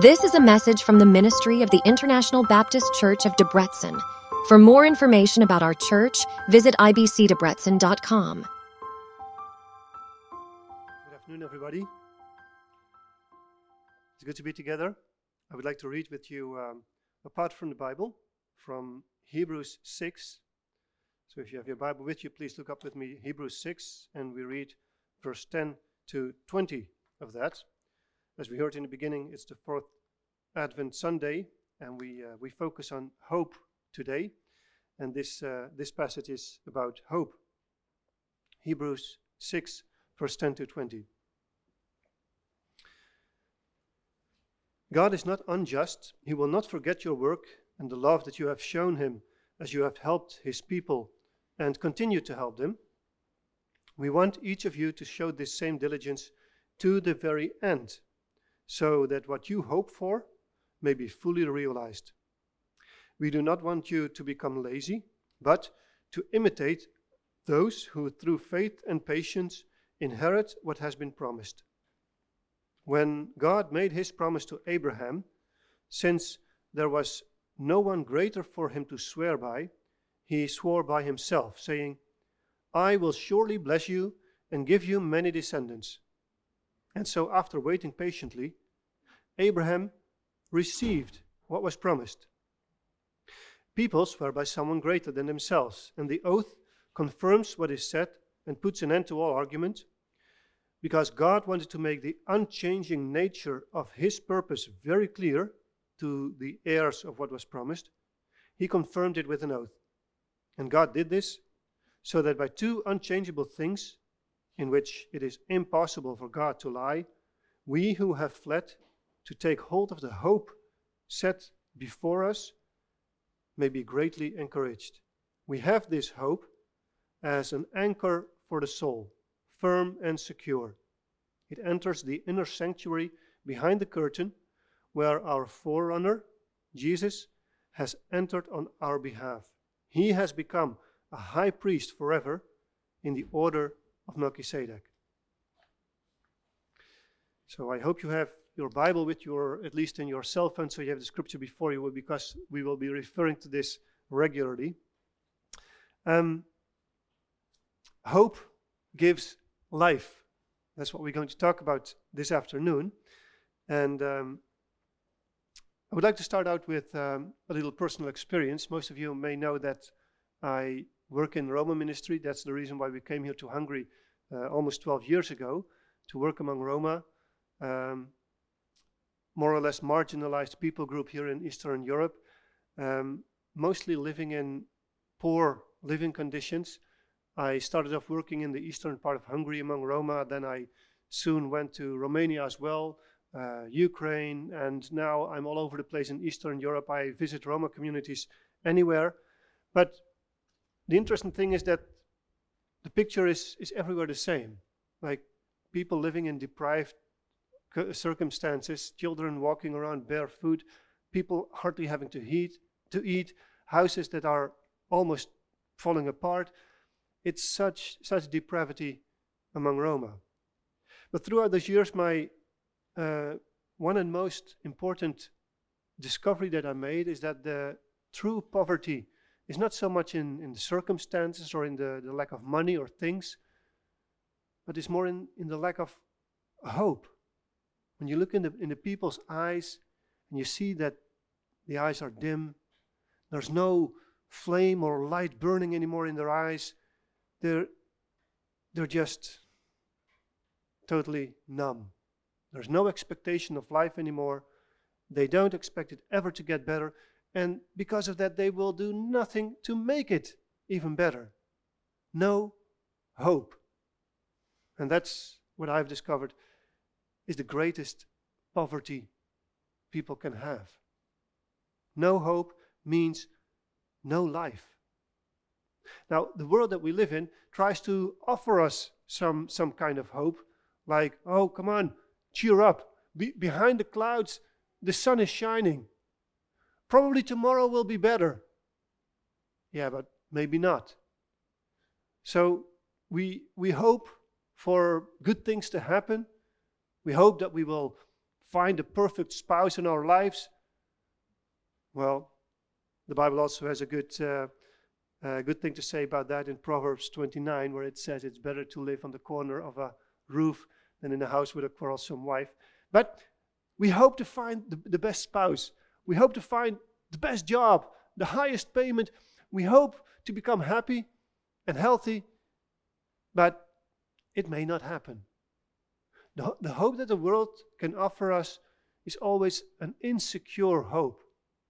This is a message from the ministry of the International Baptist Church of Debrecen. For more information about our church, visit ibcdebrecen.com. Good afternoon, everybody. It's good to be together. I would like to read with you, um, apart from the Bible, from Hebrews 6. So if you have your Bible with you, please look up with me Hebrews 6, and we read verse 10 to 20 of that. As we heard in the beginning, it's the fourth Advent Sunday, and we, uh, we focus on hope today. And this, uh, this passage is about hope. Hebrews 6, verse 10 to 20. God is not unjust. He will not forget your work and the love that you have shown him as you have helped his people and continue to help them. We want each of you to show this same diligence to the very end so that what you hope for may be fully realized. We do not want you to become lazy, but to imitate those who, through faith and patience, inherit what has been promised. When God made his promise to Abraham, since there was no one greater for him to swear by, he swore by himself, saying, I will surely bless you and give you many descendants. And so, after waiting patiently, Abraham received what was promised. People swear by someone greater than themselves, and the oath confirms what is said and puts an end to all argument. Because God wanted to make the unchanging nature of his purpose very clear to the heirs of what was promised, he confirmed it with an oath. And God did this so that by two unchangeable things, in which it is impossible for God to lie, we who have fled to take hold of the hope set before us may be greatly encouraged. We have this hope as an anchor for the soul, firm and secure. It enters the inner sanctuary behind the curtain where our forerunner, Jesus, has entered on our behalf. He has become a high priest forever in the order of Melchizedek. So I hope you have your Bible with you, or at least in your cell phone, so you have the scripture before you, because we will be referring to this regularly. Um, hope gives life. That's what we're going to talk about this afternoon. And um, I would like to start out with um, a little personal experience. Most of you may know that I work in Roma ministry. That's the reason why we came here to Hungary uh, almost 12 years ago to work among Roma. Um, more or less marginalized people group here in Eastern Europe, um, mostly living in poor living conditions. I started off working in the eastern part of Hungary among Roma, then I soon went to Romania as well, uh, Ukraine, and now I'm all over the place in Eastern Europe. I visit Roma communities anywhere. But the interesting thing is that the picture is, is everywhere the same. Like people living in deprived circumstances, children walking around barefoot, people hardly having to eat, to eat, houses that are almost falling apart. It's such such depravity among Roma. But throughout those years, my uh, one and most important discovery that I made is that the true poverty is not so much in, in the circumstances or in the, the lack of money or things, but it's more in, in the lack of hope. When you look in the, in the people's eyes and you see that the eyes are dim, there's no flame or light burning anymore in their eyes, they're, they're just totally numb. There's no expectation of life anymore. They don't expect it ever to get better. And because of that, they will do nothing to make it even better. No hope. And that's what I've discovered is the greatest poverty people can have. No hope means no life. Now, the world that we live in tries to offer us some, some kind of hope, like, oh, come on, cheer up. Be- behind the clouds, the sun is shining. Probably tomorrow will be better. Yeah, but maybe not. So we, we hope for good things to happen, we hope that we will find the perfect spouse in our lives? Well, the Bible also has a good, uh, good thing to say about that in Proverbs 29, where it says it's better to live on the corner of a roof than in a house with a quarrelsome wife. But we hope to find the, the best spouse. We hope to find the best job, the highest payment. We hope to become happy and healthy, but it may not happen. The, the hope that the world can offer us is always an insecure hope.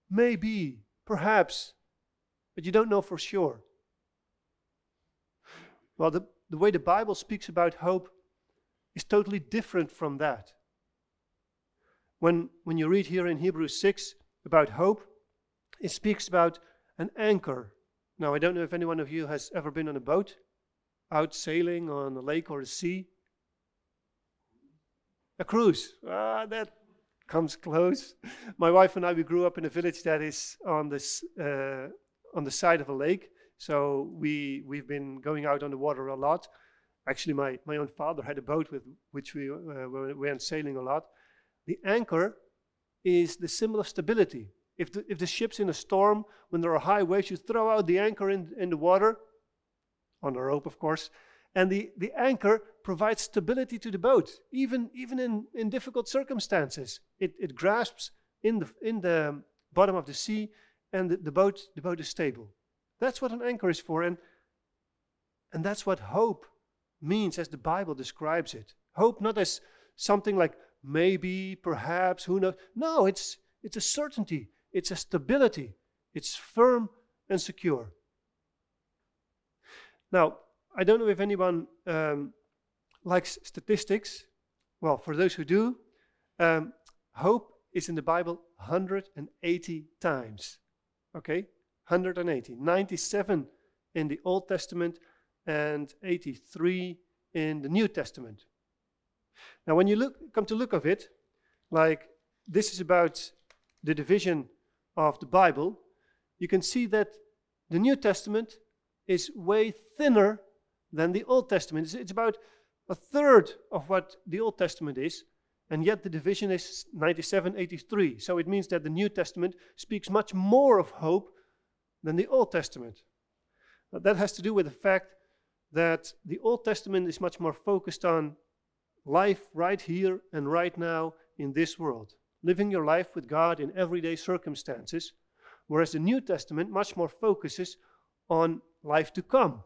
Maybe, perhaps, but you don't know for sure. Well, the, the way the Bible speaks about hope is totally different from that. When, when you read here in Hebrews 6 about hope, it speaks about an anchor. Now, I don't know if any one of you has ever been on a boat out sailing on a lake or a sea. A cruise. Ah, that comes close. My wife and I, we grew up in a village that is on this uh, on the side of a lake. So we we've been going out on the water a lot. Actually, my, my own father had a boat with which we uh, went sailing a lot. The anchor is the symbol of stability. If the, if the ship's in a storm, when there are high waves, you throw out the anchor in, in the water, on a rope, of course, and the, the anchor provides stability to the boat, even, even in, in difficult circumstances. It, it grasps in the, in the bottom of the sea, and the, the, boat, the boat is stable. That's what an anchor is for, and, and that's what hope means as the Bible describes it. Hope not as something like maybe, perhaps, who knows. No, it's, it's a certainty, it's a stability, it's firm and secure. Now, I don't know if anyone um, likes statistics. Well, for those who do, um, hope is in the Bible 180 times. Okay? 180. 97 in the Old Testament and 83 in the New Testament. Now, when you look, come to look of it, like this is about the division of the Bible, you can see that the New Testament is way thinner than the Old Testament. It's, it's about a third of what the Old Testament is, and yet the division is 97 83. So it means that the New Testament speaks much more of hope than the Old Testament. But that has to do with the fact that the Old Testament is much more focused on life right here and right now in this world, living your life with God in everyday circumstances, whereas the New Testament much more focuses on life to come,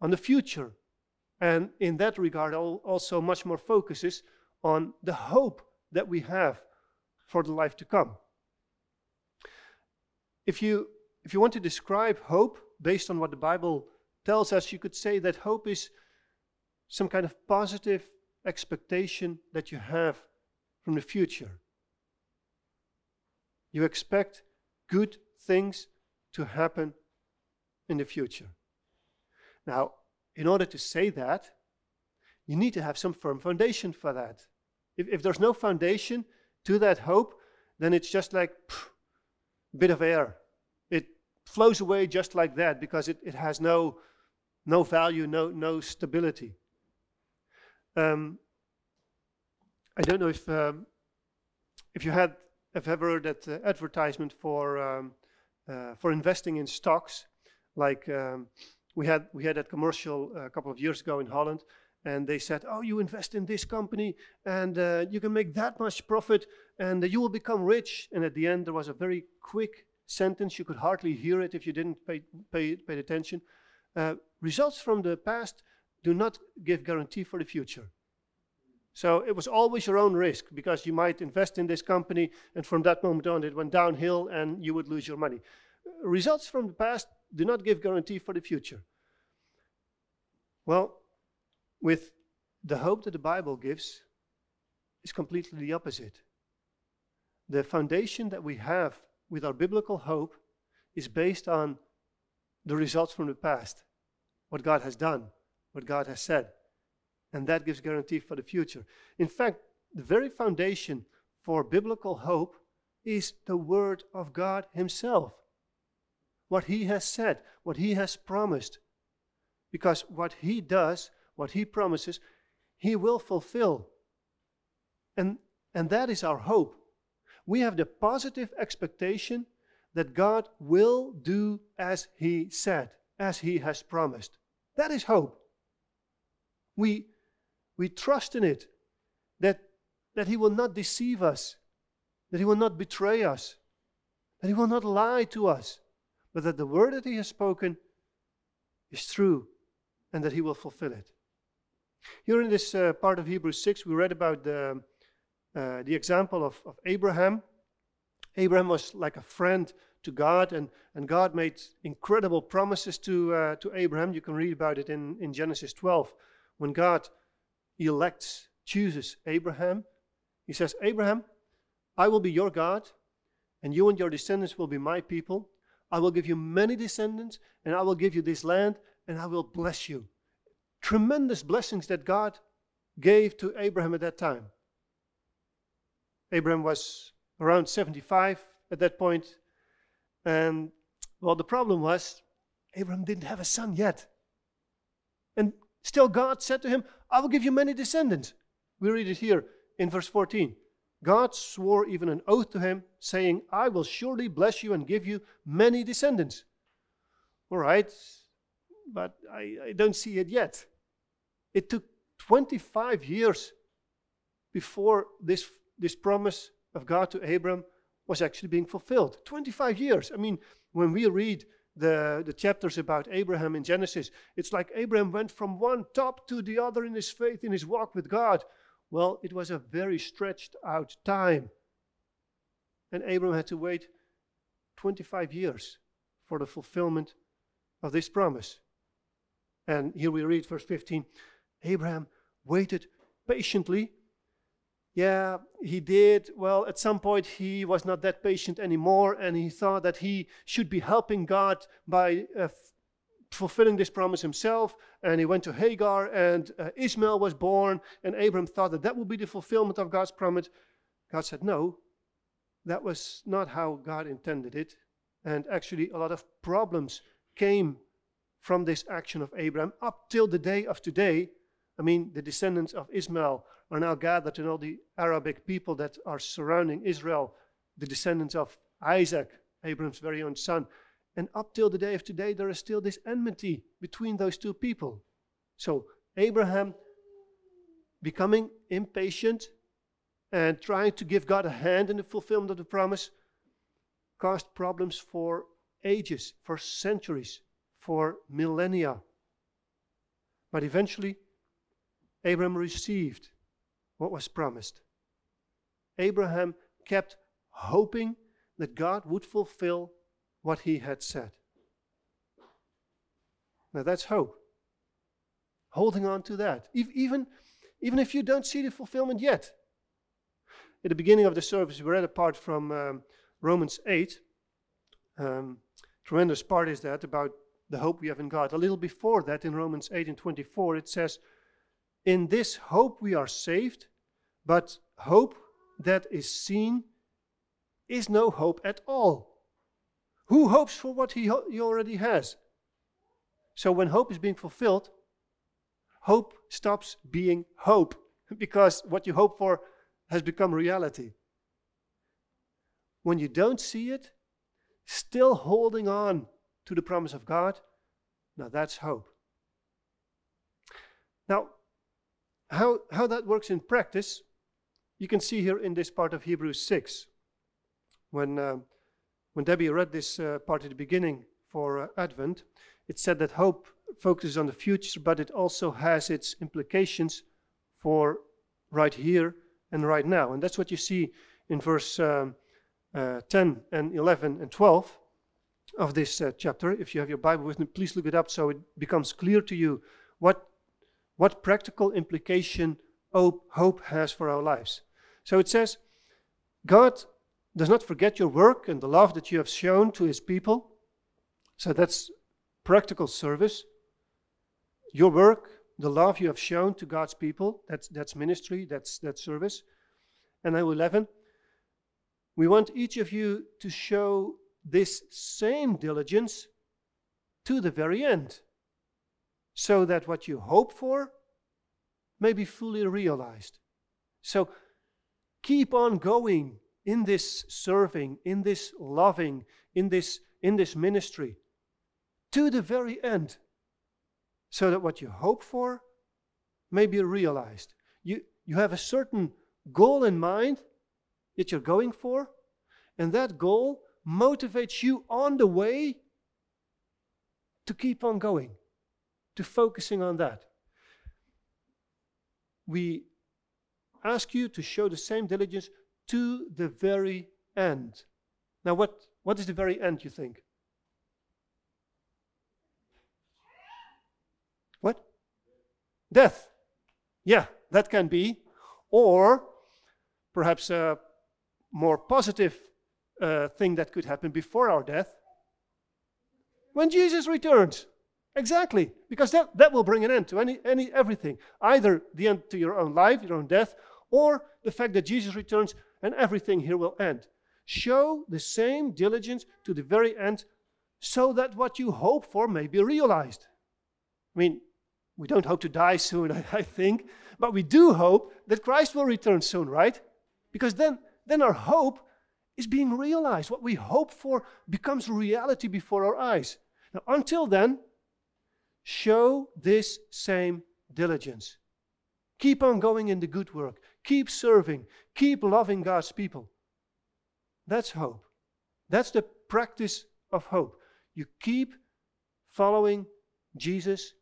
on the future, and in that regard also much more focuses on the hope that we have for the life to come. If you if you want to describe hope based on what the Bible tells us, you could say that hope is some kind of positive expectation that you have from the future. You expect good things to happen in the future. Now, in order to say that, you need to have some firm foundation for that. If, if there's no foundation to that hope, then it's just like a bit of air. It flows away just like that because it, it has no, no value, no, no stability. Um, I don't know if um, if you had have ever heard that uh, advertisement for um, uh, for investing in stocks, like um, we had we had that commercial a couple of years ago in Holland, and they said, "Oh, you invest in this company, and uh, you can make that much profit, and you will become rich." And at the end, there was a very quick sentence; you could hardly hear it if you didn't pay pay pay attention. Uh, results from the past do not give guarantee for the future. So it was always your own risk because you might invest in this company and from that moment on it went downhill and you would lose your money. Results from the past do not give guarantee for the future. Well, with the hope that the Bible gives is completely the opposite. The foundation that we have with our biblical hope is based on the results from the past, what God has done, what God has said and that gives guarantee for the future. In fact, the very foundation for biblical hope is the Word of God Himself. What He has said, what He has promised. Because what He does, what He promises, He will fulfill. And And that is our hope. We have the positive expectation that God will do as He said, as He has promised. That is hope. We, we trust in it that, that He will not deceive us, that He will not betray us, that He will not lie to us, but that the word that He has spoken is true and that He will fulfill it. Here in this uh, part of Hebrews 6, we read about the, uh, the example of, of Abraham. Abraham was like a friend to God, and, and God made incredible promises to, uh, to Abraham. You can read about it in, in Genesis 12. When God elects, chooses Abraham, he says, Abraham, I will be your God, and you and your descendants will be my people. I will give you many descendants, and I will give you this land, and I will bless you. Tremendous blessings that God gave to Abraham at that time. Abraham was around 75 at that point, and well, the problem was Abraham didn't have a son yet. And still, God said to him, I will give you many descendants. We read it here in verse 14. God swore even an oath to him, saying, I will surely bless you and give you many descendants. All right, but I, I don't see it yet. It took 25 years before this, this promise of God to Abram was actually being fulfilled. 25 years. I mean, when we read the, the chapters about Abraham in Genesis, it's like Abraham went from one top to the other in his faith, in his walk with God. Well, it was a very stretched out time. And Abraham had to wait 25 years for the fulfillment of this promise. And here we read verse 15 Abraham waited patiently. Yeah, he did. Well, at some point, he was not that patient anymore, and he thought that he should be helping God by uh, f- fulfilling this promise himself. And he went to Hagar, and uh, Ishmael was born, and Abram thought that that would be the fulfillment of God's promise. God said, No, that was not how God intended it. And actually, a lot of problems came from this action of Abraham up till the day of today. I mean, the descendants of Ishmael are now gathered in all the Arabic people that are surrounding Israel, the descendants of Isaac, Abraham's very own son. And up till the day of today, there is still this enmity between those two people. So, Abraham becoming impatient and trying to give God a hand in the fulfillment of the promise caused problems for ages, for centuries for millennia. But eventually, Abraham received what was promised. Abraham kept hoping that God would fulfill what he had said. Now that's hope. Holding on to that. Even, even if you don't see the fulfillment yet. At the beginning of the service, we read a part from um, Romans 8. Um, tremendous part is that about the hope we have in God. A little before that, in Romans 8 and 24, it says, In this hope we are saved, but hope that is seen is no hope at all. Who hopes for what he, ho- he already has? So when hope is being fulfilled, hope stops being hope because what you hope for has become reality. When you don't see it, still holding on to the promise of God. Now that's hope. Now, how, how that works in practice, you can see here in this part of Hebrews 6. When, uh, when Debbie read this uh, part at the beginning for uh, Advent, it said that hope focuses on the future, but it also has its implications for right here and right now. And that's what you see in verse um, uh, 10 and 11 and 12 of this uh, chapter. If you have your Bible with me, please look it up so it becomes clear to you what, what practical implication hope, hope has for our lives. So it says, God does not forget your work and the love that you have shown to his people. So that's practical service. Your work, the love you have shown to God's people, that's, that's ministry, that's, that's service. And now 11, we want each of you to show this same diligence to the very end, so that what you hope for may be fully realized. So, keep on going in this serving, in this loving, in this, in this ministry to the very end, so that what you hope for may be realized. You, you have a certain goal in mind that you're going for, and that goal motivates you on the way to keep on going, to focusing on that. We ask you to show the same diligence to the very end. Now, what, what is the very end, you think? What? Death. Yeah, that can be. Or perhaps a more positive uh, thing that could happen before our death when Jesus returns. Exactly, because that, that will bring an end to any, any everything. Either the end to your own life, your own death, or the fact that Jesus returns and everything here will end. Show the same diligence to the very end so that what you hope for may be realized. I mean, we don't hope to die soon, I think, but we do hope that Christ will return soon, right? Because then, then our hope is being realized. What we hope for becomes reality before our eyes. Now, until then, show this same diligence. Keep on going in the good work. Keep serving. Keep loving God's people. That's hope. That's the practice of hope. You keep following Jesus,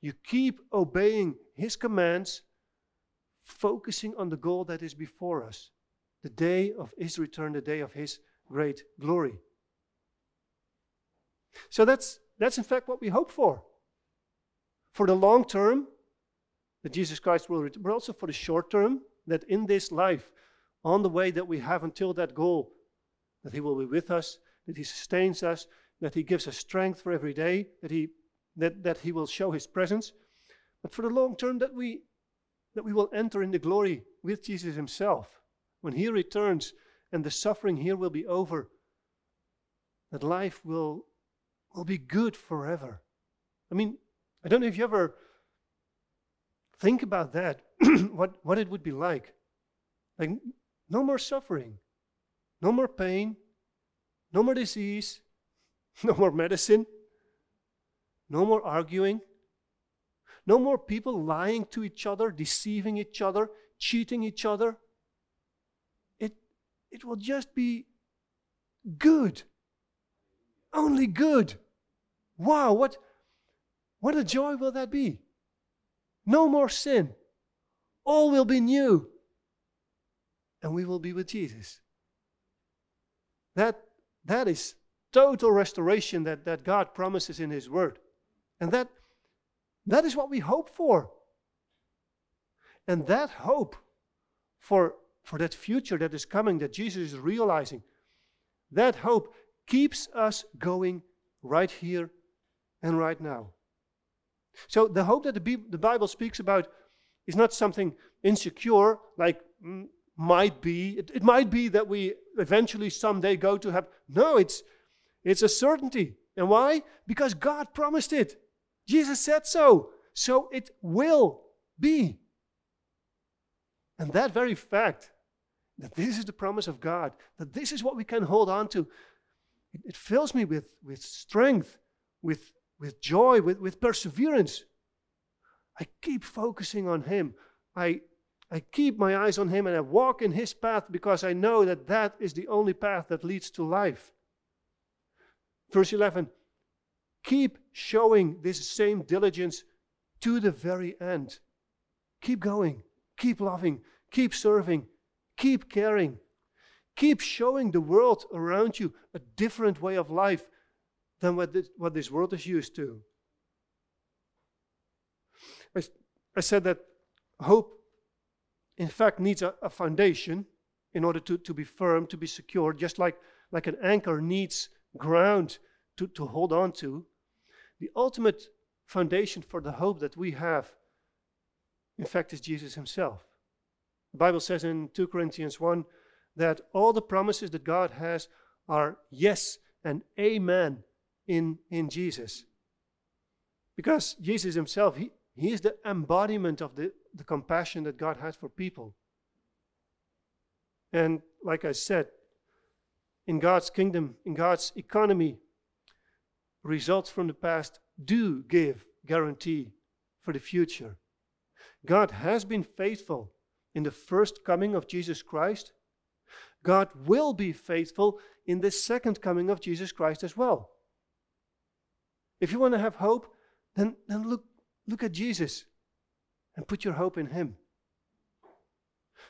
you keep obeying his commands, focusing on the goal that is before us the day of his return, the day of his great glory. So that's, that's in fact what we hope for. For the long term, that Jesus Christ will return, but also for the short term, that in this life, on the way that we have until that goal, that He will be with us, that He sustains us, that He gives us strength for every day, that He that, that He will show His presence. But for the long term, that we that we will enter in the glory with Jesus Himself. When He returns and the suffering here will be over, that life will, will be good forever. I mean, I don't know if you ever think about that, what, what it would be like. Like, no more suffering, no more pain, no more disease, no more medicine, no more arguing, no more people lying to each other, deceiving each other, cheating each other. It, it will just be good. Only good. Wow, what, what a joy will that be? No more sin. All will be new. And we will be with Jesus. That, that is total restoration that, that God promises in His Word. And that, that is what we hope for. And that hope for, for that future that is coming, that Jesus is realizing, that hope keeps us going right here and right now. So the hope that the, the Bible speaks about is not something insecure, like mm, might be. It, it might be that we eventually someday go to have. No, it's it's a certainty. And why? Because God promised it. Jesus said so. So it will be. And that very fact, that this is the promise of God, that this is what we can hold on to, it, it fills me with, with strength, with, with joy, with, with perseverance. I keep focusing on Him. I, I keep my eyes on Him and I walk in His path because I know that that is the only path that leads to life. Verse 11 Keep showing this same diligence to the very end. Keep going, keep loving, keep serving, keep caring. Keep showing the world around you a different way of life than what this, what this world is used to. I, I said that hope, in fact, needs a, a foundation in order to, to be firm, to be secure, just like, like an anchor needs ground to, to hold on to. The ultimate foundation for the hope that we have, in fact, is Jesus Himself. The Bible says in 2 Corinthians 1 that all the promises that God has are yes and amen in, in Jesus. Because Jesus himself, he, he is the embodiment of the, the compassion that God has for people. And like I said, in God's kingdom, in God's economy, results from the past do give guarantee for the future. God has been faithful in the first coming of Jesus Christ. God will be faithful in the second coming of Jesus Christ as well. If you want to have hope, then, then look, look at Jesus and put your hope in Him.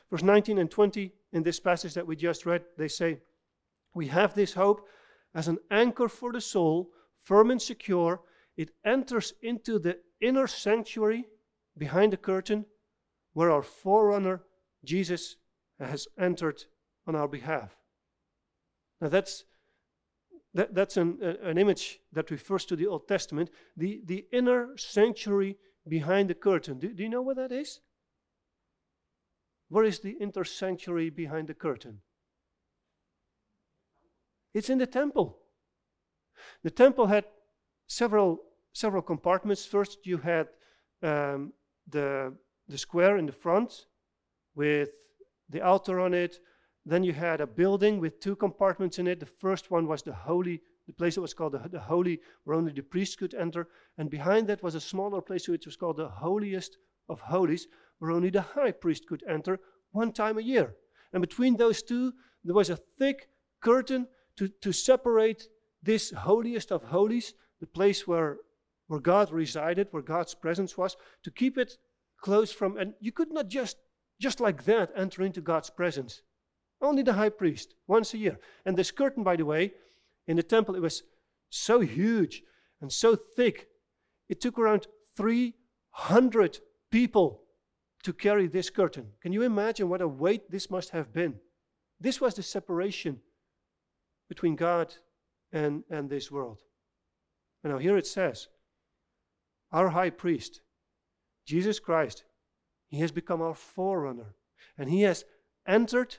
Verse 19 and 20 in this passage that we just read, they say, We have this hope as an anchor for the soul, firm and secure. It enters into the inner sanctuary behind the curtain where our forerunner, Jesus, has entered on our behalf. Now that's that, that's an, an image that refers to the Old Testament, the, the inner sanctuary behind the curtain. Do, do you know what that is? Where is the inner sanctuary behind the curtain? It's in the temple. The temple had several several compartments. First, you had um, the the square in the front with the altar on it. Then you had a building with two compartments in it. The first one was the holy, the place that was called the, the holy, where only the priest could enter. And behind that was a smaller place which was called the holiest of holies, where only the high priest could enter one time a year. And between those two, there was a thick curtain to, to separate this holiest of holies, the place where, where God resided, where God's presence was, to keep it close from, and you could not just, just like that enter into God's presence. Only the high priest, once a year. And this curtain, by the way, in the temple, it was so huge and so thick. It took around 300 people to carry this curtain. Can you imagine what a weight this must have been? This was the separation between God and, and this world. And now here it says, our high priest, Jesus Christ, he has become our forerunner. And he has entered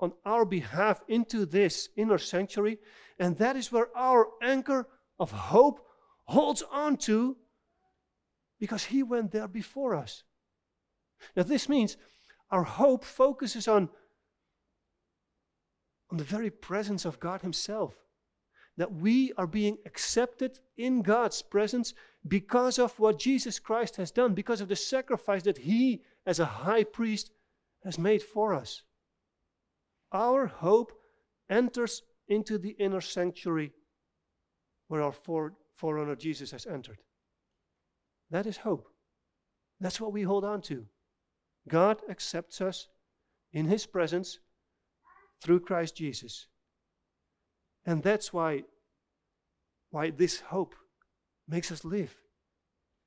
on our behalf into this inner sanctuary. And that is where our anchor of hope holds on to because he went there before us. Now, this means our hope focuses on, on the very presence of God Himself. That we are being accepted in God's presence because of what Jesus Christ has done, because of the sacrifice that He, as a high priest, has made for us. Our hope enters into the inner sanctuary where our forerunner Jesus has entered. That is hope. That's what we hold on to. God accepts us in His presence through Christ Jesus. And that's why, why this hope makes us live.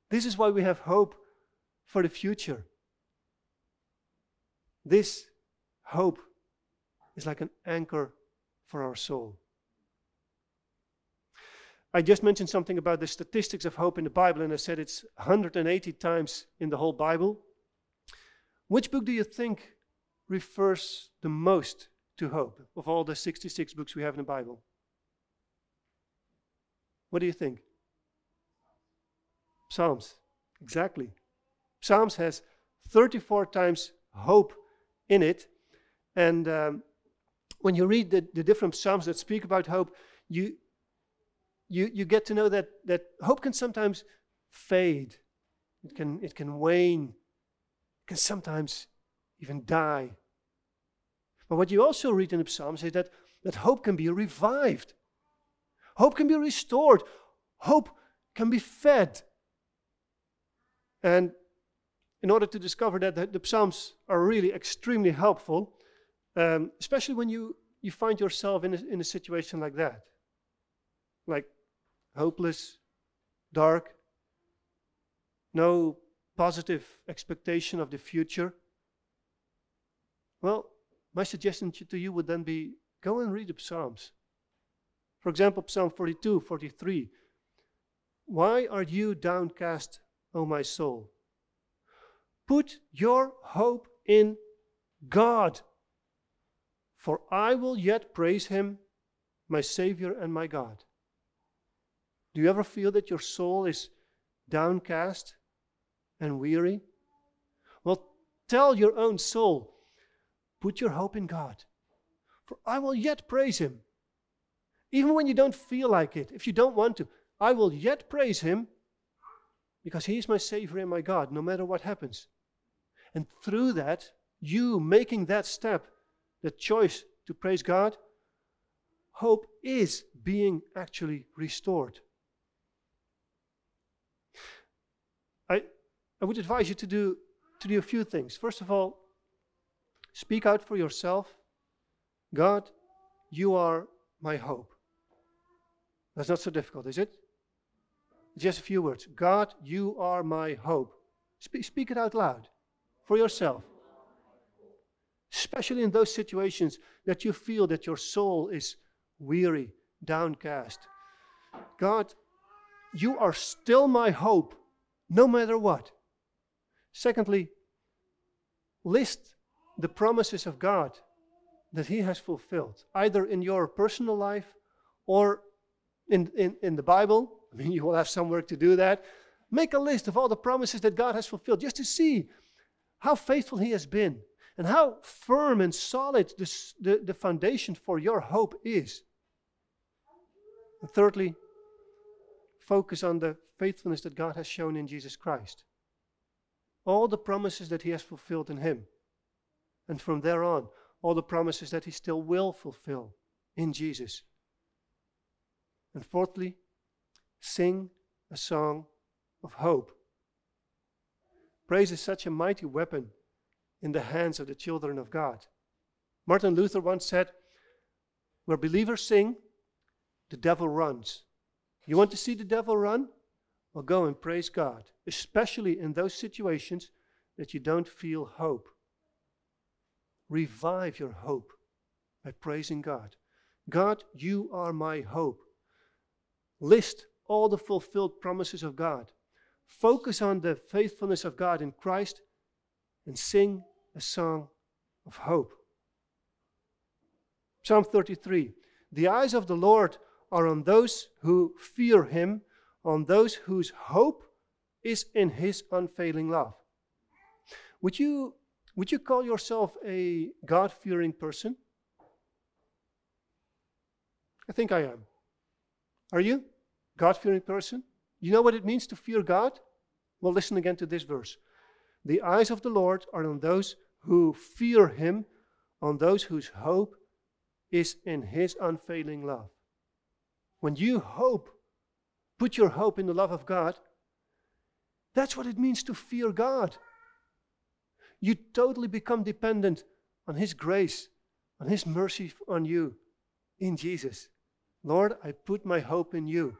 This is why we have hope for the future. This hope is like an anchor for our soul. I just mentioned something about the statistics of hope in the Bible, and I said it's 180 times in the whole Bible. Which book do you think refers the most to hope of all the 66 books we have in the Bible? What do you think? Psalms. Exactly. Psalms has 34 times hope in it. And um, when you read the, the different Psalms that speak about hope, you, you, you get to know that, that hope can sometimes fade, it can, it can wane, it can sometimes even die. But what you also read in the Psalms is that, that hope can be revived, hope can be restored, hope can be fed. And in order to discover that, the, the Psalms are really extremely helpful, um, especially when you, you find yourself in a, in a situation like that. Like hopeless, dark, no positive expectation of the future, well, my suggestion to you would then be go and read the Psalms. For example, Psalm 42, 43. Why are you downcast, O my soul? Put your hope in God, for I will yet praise him, my Savior and my God. Do you ever feel that your soul is downcast? and weary? Well, tell your own soul, put your hope in God. For I will yet praise him. Even when you don't feel like it, if you don't want to, I will yet praise him because he is my Savior and my God, no matter what happens. And through that, you making that step, that choice to praise God, hope is being actually restored. I, I would advise you to do, to do a few things. First of all, speak out for yourself God, you are my hope. That's not so difficult, is it? Just a few words. God, you are my hope. Speak, speak it out loud for yourself. Especially in those situations that you feel that your soul is weary, downcast. God, you are still my hope, no matter what. Secondly, list the promises of God that He has fulfilled, either in your personal life or in, in, in the Bible. I mean, you will have some work to do that. Make a list of all the promises that God has fulfilled just to see how faithful He has been and how firm and solid this, the, the foundation for your hope is. And thirdly, focus on the faithfulness that God has shown in Jesus Christ. All the promises that He has fulfilled in Him. And from there on, all the promises that He still will fulfill in Jesus. And fourthly, sing a song of hope. Praise is such a mighty weapon in the hands of the children of God. Martin Luther once said, Where believers sing, the devil runs. You want to see the devil run? Well, go and praise God, especially in those situations that you don't feel hope. Revive your hope by praising God. God, you are my hope. List all the fulfilled promises of God. Focus on the faithfulness of God in Christ and sing a song of hope. Psalm 33 The eyes of the Lord are on those who fear him, on those whose hope is in his unfailing love. Would you, would you call yourself a God fearing person? I think I am. Are you? God fearing person? You know what it means to fear God? Well, listen again to this verse. The eyes of the Lord are on those who fear him, on those whose hope is in his unfailing love. When you hope, put your hope in the love of God, that's what it means to fear God. You totally become dependent on his grace, on his mercy on you in Jesus. Lord, I put my hope in you.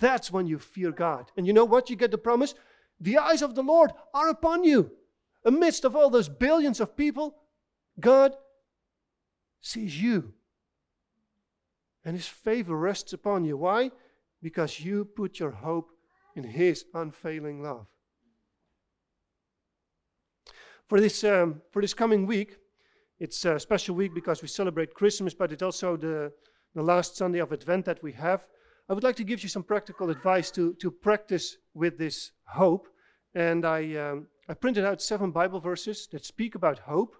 That's when you fear God. And you know what? You get the promise the eyes of the Lord are upon you. Amidst of all those billions of people, God sees you. And his favor rests upon you. Why? Because you put your hope in his unfailing love. For this, um, for this coming week, it's a special week because we celebrate Christmas, but it's also the, the last Sunday of Advent that we have. I would like to give you some practical advice to, to practice with this hope. And I, um, I printed out seven Bible verses that speak about hope.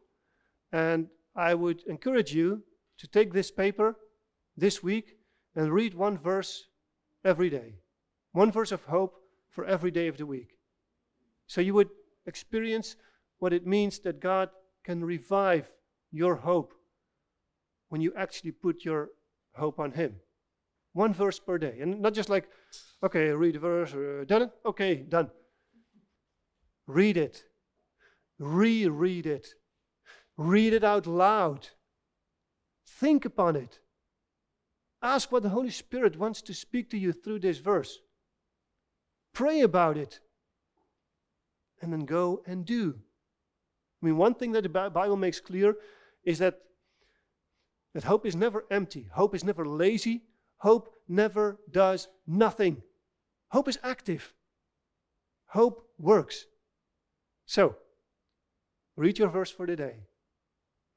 And I would encourage you to take this paper this week and read one verse every day. One verse of hope for every day of the week. So you would experience what it means that God can revive your hope when you actually put your hope on Him. One verse per day. And not just like, okay, read a verse, uh, done it? Okay, done. Read it. Reread it. Read it out loud. Think upon it. Ask what the Holy Spirit wants to speak to you through this verse. Pray about it. And then go and do. I mean, one thing that the Bible makes clear is that, that hope is never empty, hope is never lazy, Hope never does nothing. Hope is active. Hope works. So, read your verse for the day,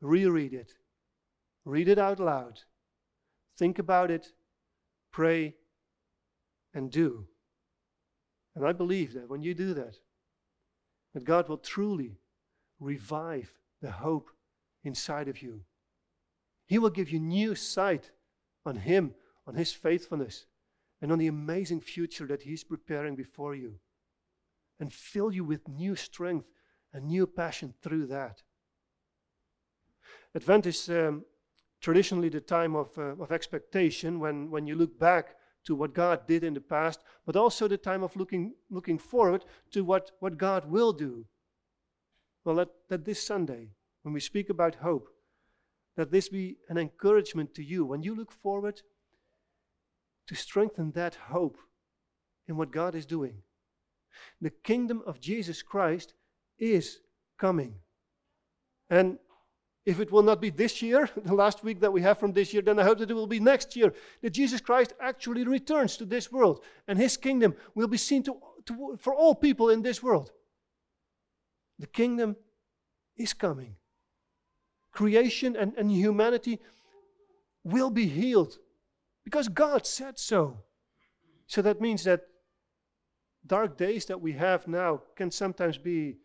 Reread it. Read it out loud. Think about it. Pray and do. And I believe that when you do that, that God will truly revive the hope inside of you. He will give you new sight on Him, on His faithfulness, and on the amazing future that He's preparing before you, and fill you with new strength and new passion through that. Advent is um, traditionally the time of, uh, of expectation when, when you look back to what God did in the past, but also the time of looking, looking forward to what, what God will do. Well, that, that this Sunday, when we speak about hope, that this be an encouragement to you when you look forward to strengthen that hope in what God is doing. The kingdom of Jesus Christ is coming. And if it will not be this year, the last week that we have from this year, then I hope that it will be next year. That Jesus Christ actually returns to this world and his kingdom will be seen to, to, for all people in this world. The kingdom is coming. Creation and, and humanity will be healed because God said so. So that means that dark days that we have now can sometimes be,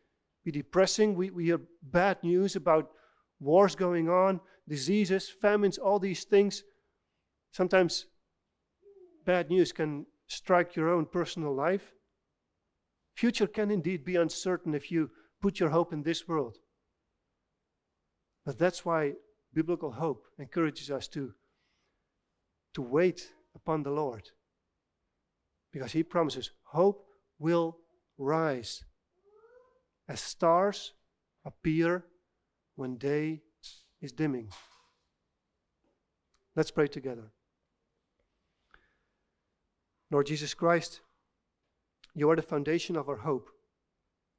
be depressing. We, we hear bad news about wars going on, diseases, famines, all these things. Sometimes bad news can strike your own personal life. Future can indeed be uncertain if you put your hope in this world. But that's why biblical hope encourages us to, to wait upon the Lord. Because he promises hope will rise as stars appear when day is dimming. Let's pray together. Lord Jesus Christ, you are the foundation of our hope.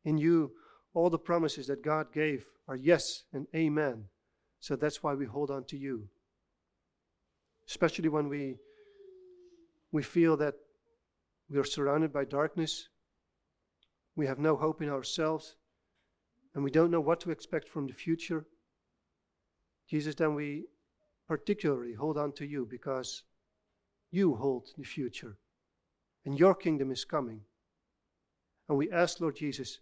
In you, all the promises that God gave are yes and amen. So that's why we hold on to you. Especially when we, we feel that we are surrounded by darkness, we have no hope in ourselves, and we don't know what to expect from the future, Jesus, then we particularly hold on to you because you hold the future and your kingdom is coming. And we ask, Lord Jesus,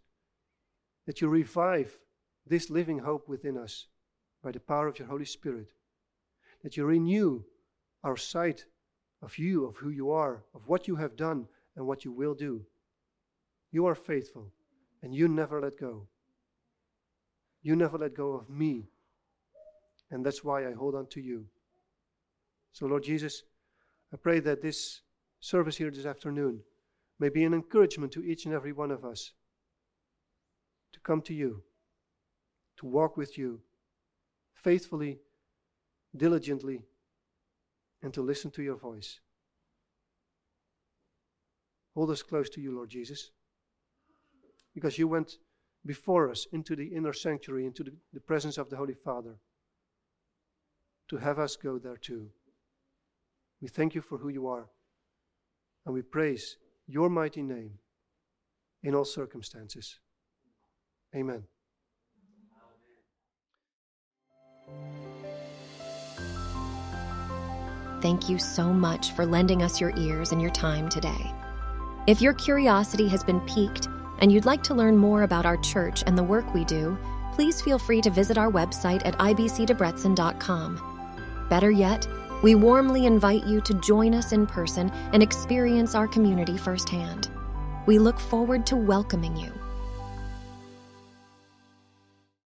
that you revive this living hope within us by the power of your Holy Spirit, that you renew our sight of you, of who you are, of what you have done and what you will do. You are faithful and you never let go. You never let go of me. And that's why I hold on to you. So, Lord Jesus, I pray that this service here this afternoon may be an encouragement to each and every one of us to come to you, to walk with you faithfully, diligently, and to listen to your voice. Hold us close to you, Lord Jesus, because you went before us into the inner sanctuary, into the, the presence of the Holy Father, to have us go there too. We thank you for who you are, and we praise your mighty name in all circumstances. Amen. Thank you so much for lending us your ears and your time today. If your curiosity has been piqued, and you'd like to learn more about our church and the work we do, please feel free to visit our website at ibcdebrecen.com. Better yet, we warmly invite you to join us in person and experience our community firsthand. We look forward to welcoming you